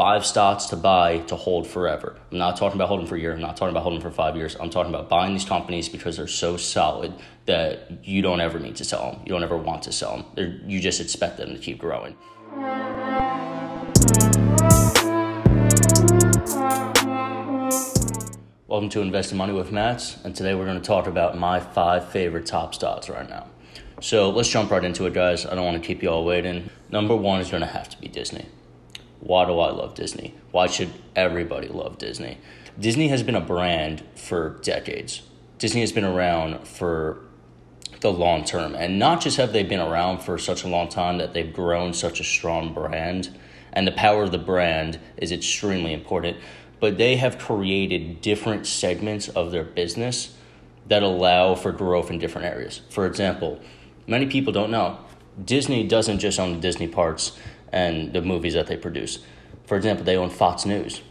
five stocks to buy to hold forever. I'm not talking about holding for a year. I'm not talking about holding for five years. I'm talking about buying these companies because they're so solid that you don't ever need to sell them. You don't ever want to sell them. They're, you just expect them to keep growing. Welcome to Investing Money with Mats, and today we're going to talk about my five favorite top stocks right now. So let's jump right into it, guys. I don't want to keep you all waiting. Number one is going to have to be Disney. Why do I love Disney? Why should everybody love Disney? Disney has been a brand for decades. Disney has been around for the long term. And not just have they been around for such a long time that they've grown such a strong brand, and the power of the brand is extremely important but they have created different segments of their business that allow for growth in different areas. For example, many people don't know Disney doesn't just own the Disney parks and the movies that they produce. For example, they own Fox News,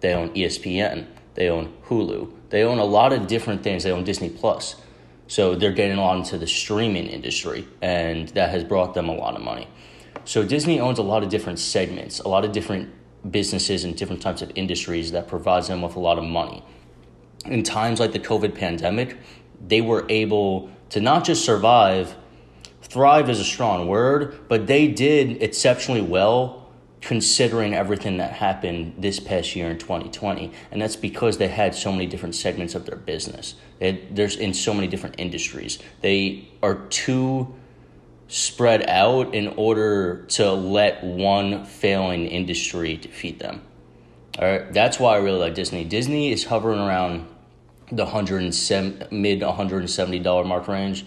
they own ESPN, they own Hulu, they own a lot of different things. They own Disney Plus. So they're getting on to the streaming industry, and that has brought them a lot of money. So Disney owns a lot of different segments, a lot of different businesses and different types of industries that provides them with a lot of money. In times like the COVID pandemic, they were able to not just survive, thrive is a strong word, but they did exceptionally well considering everything that happened this past year in 2020 and that's because they had so many different segments of their business had, there's in so many different industries they are too spread out in order to let one failing industry defeat them. All right, that's why I really like Disney. Disney is hovering around the 107 mid 170 dollar mark range.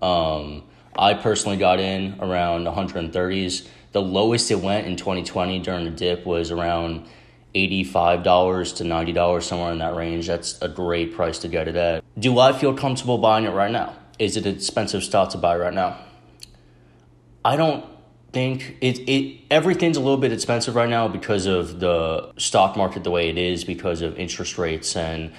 Um, I personally got in around 130s. The lowest it went in 2020 during the dip was around $85 to $90 somewhere in that range. That's a great price to get it at. Do I feel comfortable buying it right now? Is it an expensive stock to buy right now? I don't think it it everything's a little bit expensive right now because of the stock market the way it is because of interest rates and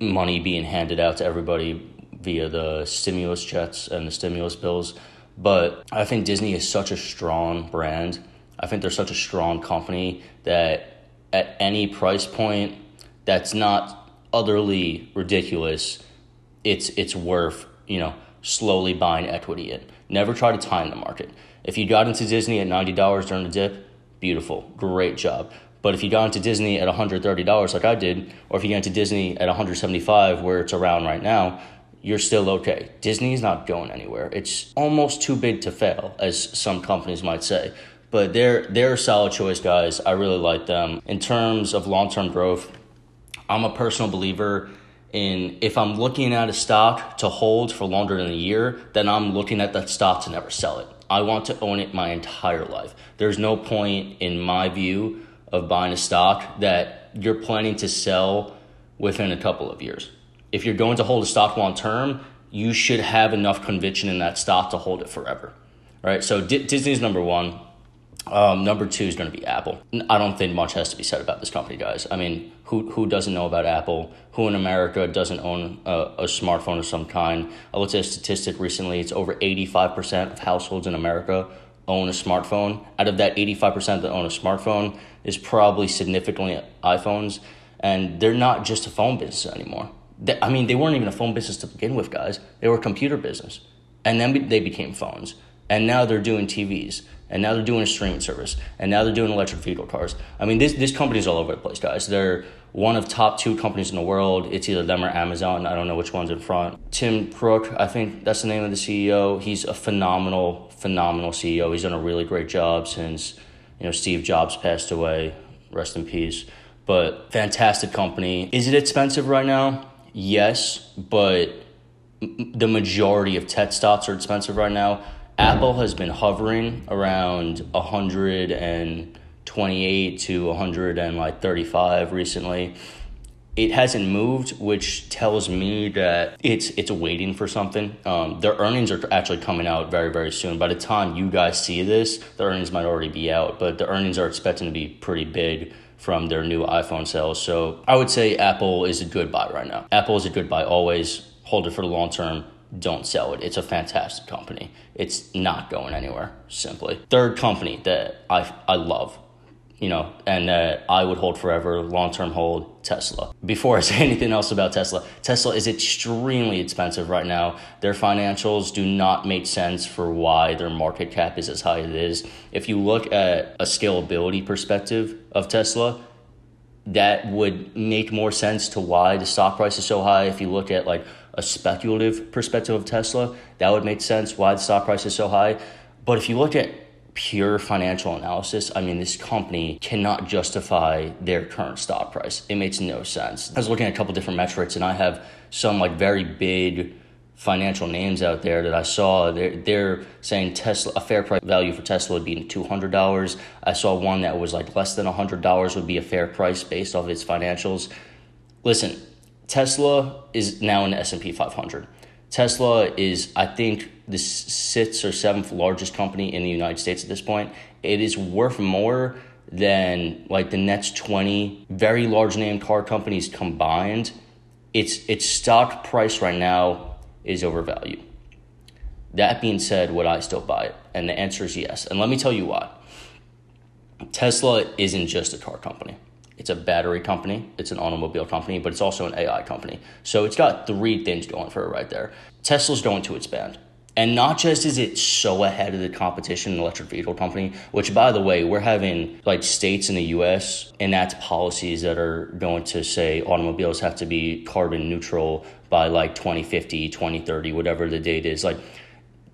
money being handed out to everybody via the stimulus checks and the stimulus bills but I think Disney is such a strong brand I think they're such a strong company that at any price point that's not utterly ridiculous it's it's worth you know slowly buying equity in Never try to time the market. If you got into Disney at $90 during the dip, beautiful, great job. But if you got into Disney at $130 like I did, or if you got into Disney at 175 where it's around right now, you're still okay. Disney is not going anywhere. It's almost too big to fail, as some companies might say. But they're they're a solid choice, guys. I really like them. In terms of long term growth, I'm a personal believer in if I'm looking at a stock to hold for longer than a year, then I'm looking at that stock to never sell it. I want to own it my entire life. There's no point, in my view, of buying a stock that you're planning to sell within a couple of years. If you're going to hold a stock long term, you should have enough conviction in that stock to hold it forever. Right? So D- Disney's number one. Um, number two is going to be Apple. I don't think much has to be said about this company, guys. I mean, who, who doesn't know about Apple? Who in America doesn't own a, a smartphone of some kind? I looked at a statistic recently. It's over 85% of households in America own a smartphone. Out of that 85% that own a smartphone is probably significantly iPhones. And they're not just a phone business anymore. They, I mean, they weren't even a phone business to begin with, guys. They were a computer business. And then they became phones. And now they're doing TVs and now they're doing a streaming service, and now they're doing electric vehicle cars. I mean, this this company's all over the place, guys. They're one of top two companies in the world. It's either them or Amazon. I don't know which one's in front. Tim Cook, I think that's the name of the CEO. He's a phenomenal, phenomenal CEO. He's done a really great job since you know Steve Jobs passed away. Rest in peace. But fantastic company. Is it expensive right now? Yes, but the majority of tech stocks are expensive right now Apple has been hovering around 128 to 135 recently. It hasn't moved, which tells me that it's it's waiting for something. Um, their earnings are actually coming out very very soon. By the time you guys see this, the earnings might already be out, but the earnings are expecting to be pretty big from their new iPhone sales. So I would say Apple is a good buy right now. Apple is a good buy always. Hold it for the long term don't sell it. It's a fantastic company. It's not going anywhere, simply. Third company that I, I love you know, and that I would hold forever, long term hold Tesla. Before I say anything else about Tesla, Tesla is extremely expensive right now. Their financials do not make sense for why their market cap is as high as it is. If you look at a scalability perspective of Tesla, that would make more sense to why the stock price is so high. If you look at like a speculative perspective of Tesla, that would make sense why the stock price is so high. But if you look at pure financial analysis, I mean, this company cannot justify their current stock price. It makes no sense. I was looking at a couple different metrics, and I have some like very big financial names out there that I saw. They're, they're saying Tesla, a fair price value for Tesla would be $200. I saw one that was like less than $100 would be a fair price based off its financials. Listen, Tesla is now in the S&P 500. Tesla is, I think, the sixth or seventh largest company in the United States at this point. It is worth more than like the next 20 very large name car companies combined. Its its stock price right now is overvalued. That being said, would I still buy it? And the answer is yes. And let me tell you why. Tesla isn't just a car company. It's a battery company, it's an automobile company, but it's also an AI company. So it's got three things going for it right there. Tesla's going to expand. And not just is it so ahead of the competition in electric vehicle company, which by the way, we're having like states in the US enact policies that are going to say automobiles have to be carbon neutral by like 2050, 2030, whatever the date is. Like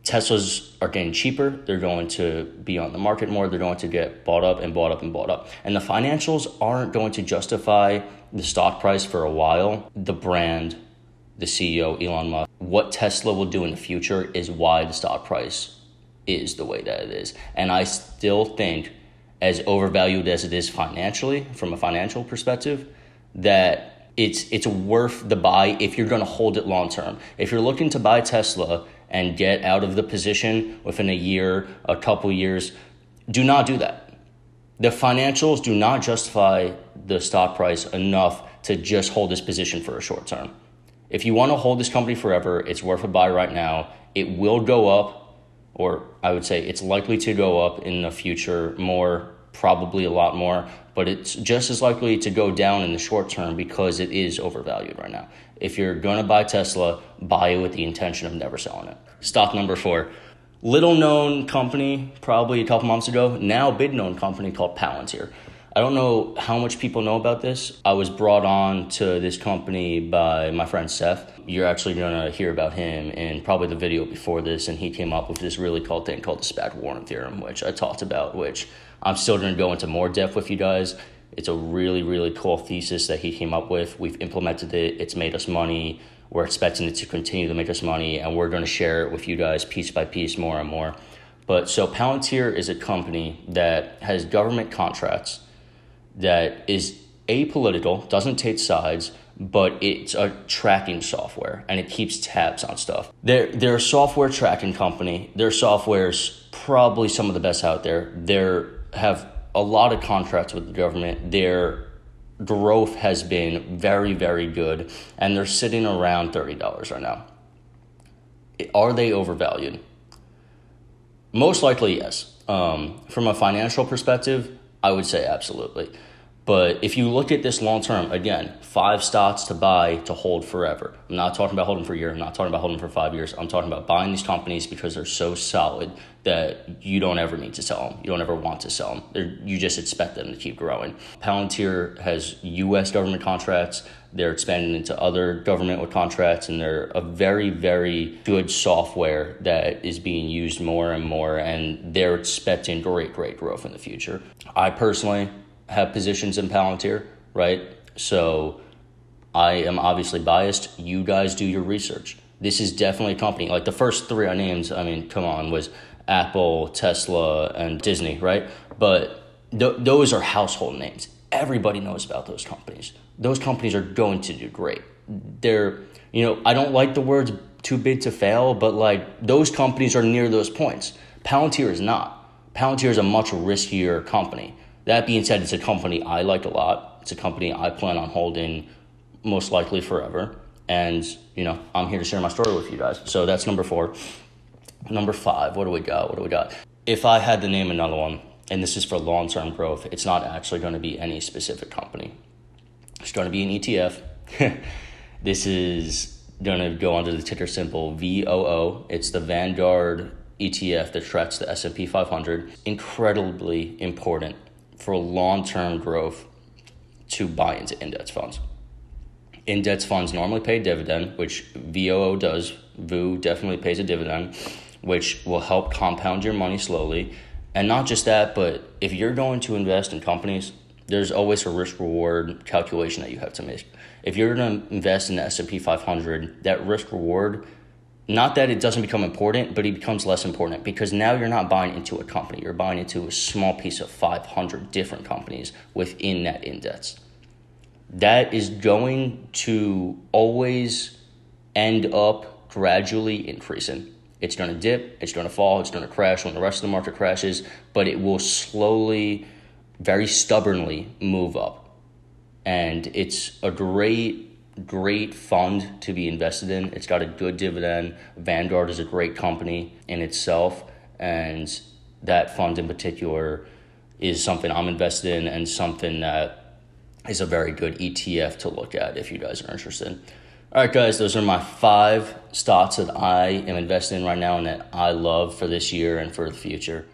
Teslas are getting cheaper. They're going to be on the market more. They're going to get bought up and bought up and bought up. And the financials aren't going to justify the stock price for a while. The brand, the CEO, Elon Musk, what Tesla will do in the future is why the stock price is the way that it is. And I still think, as overvalued as it is financially, from a financial perspective, that it's it's worth the buy if you're going to hold it long term. If you're looking to buy Tesla and get out of the position within a year, a couple years, do not do that. The financials do not justify the stock price enough to just hold this position for a short term. If you want to hold this company forever, it's worth a buy right now. It will go up, or I would say it's likely to go up in the future more, probably a lot more, but it's just as likely to go down in the short term because it is overvalued right now. If you're going to buy Tesla, buy it with the intention of never selling it. Stock number four. Little known company, probably a couple months ago, now big known company called Palantir. I don't know how much people know about this. I was brought on to this company by my friend Seth. You're actually going to hear about him in probably the video before this, and he came up with this really cool thing called the SPAC Warren Theorem, which I talked about, which I'm still going to go into more depth with you guys. It's a really, really cool thesis that he came up with. We've implemented it, it's made us money. We're expecting it to continue to make us money, and we're going to share it with you guys piece by piece more and more. But so Palantir is a company that has government contracts that is apolitical, doesn't take sides, but it's a tracking software and it keeps tabs on stuff. They're, they're a software tracking company. Their software is probably some of the best out there. They have a lot of contracts with the government. Their growth has been very, very good, and they're sitting around $30 right now. Are they overvalued? Most likely, yes. Um, from a financial perspective, I would say absolutely. But if you look at this long term, again, five stocks to buy to hold forever. I'm not talking about holding for a year. I'm not talking about holding for five years. I'm talking about buying these companies because they're so solid that you don't ever need to sell them. You don't ever want to sell them. They're, you just expect them to keep growing. Palantir has U.S. government contracts. They're expanding into other government with contracts, and they're a very, very good software that is being used more and more, and they're expecting great, great growth in the future. I personally have positions in Palantir, right? So I am obviously biased. You guys do your research. This is definitely a company. Like the first three I named, I mean, come on, was Apple, Tesla, and Disney, right? But th- those are household names. Everybody knows about those companies. Those companies are going to do great. They're, you know, I don't like the words too big to fail, but like those companies are near those points. Palantir is not. Palantir is a much riskier company. That being said, it's a company I like a lot. It's a company I plan on holding most likely forever. And, you know, I'm here to share my story with you guys. So that's number four. Number five, what do we got? What do we got? If I had to name another one, and this is for long term growth. It's not actually going to be any specific company. It's going to be an ETF. this is going to go under the ticker symbol VOO. It's the Vanguard ETF that tracks the S&P 500. Incredibly important for long-term growth to buy into index funds. Index funds normally pay dividend, which VOO does. VOO definitely pays a dividend, which will help compound your money slowly. And not just that, but if you're going to invest in companies, there's always a risk reward calculation that you have to make. If you're going to invest in the S&P 500, that risk reward not that it doesn't become important, but it becomes less important because now you're not buying into a company. You're buying into a small piece of 500 different companies within that index. That is going to always end up gradually increasing. It's going to dip, it's going to fall, it's going to crash when the rest of the market crashes, but it will slowly, very stubbornly move up. And it's a great great fund to be invested in. It's got a good dividend. Vanguard is a great company in itself, and that fund in particular is something I'm invested in and something that is a very good ETF to look at if you guys are interested. All right, guys, those are my five stocks that I am invested in right now and that I love for this year and for the future.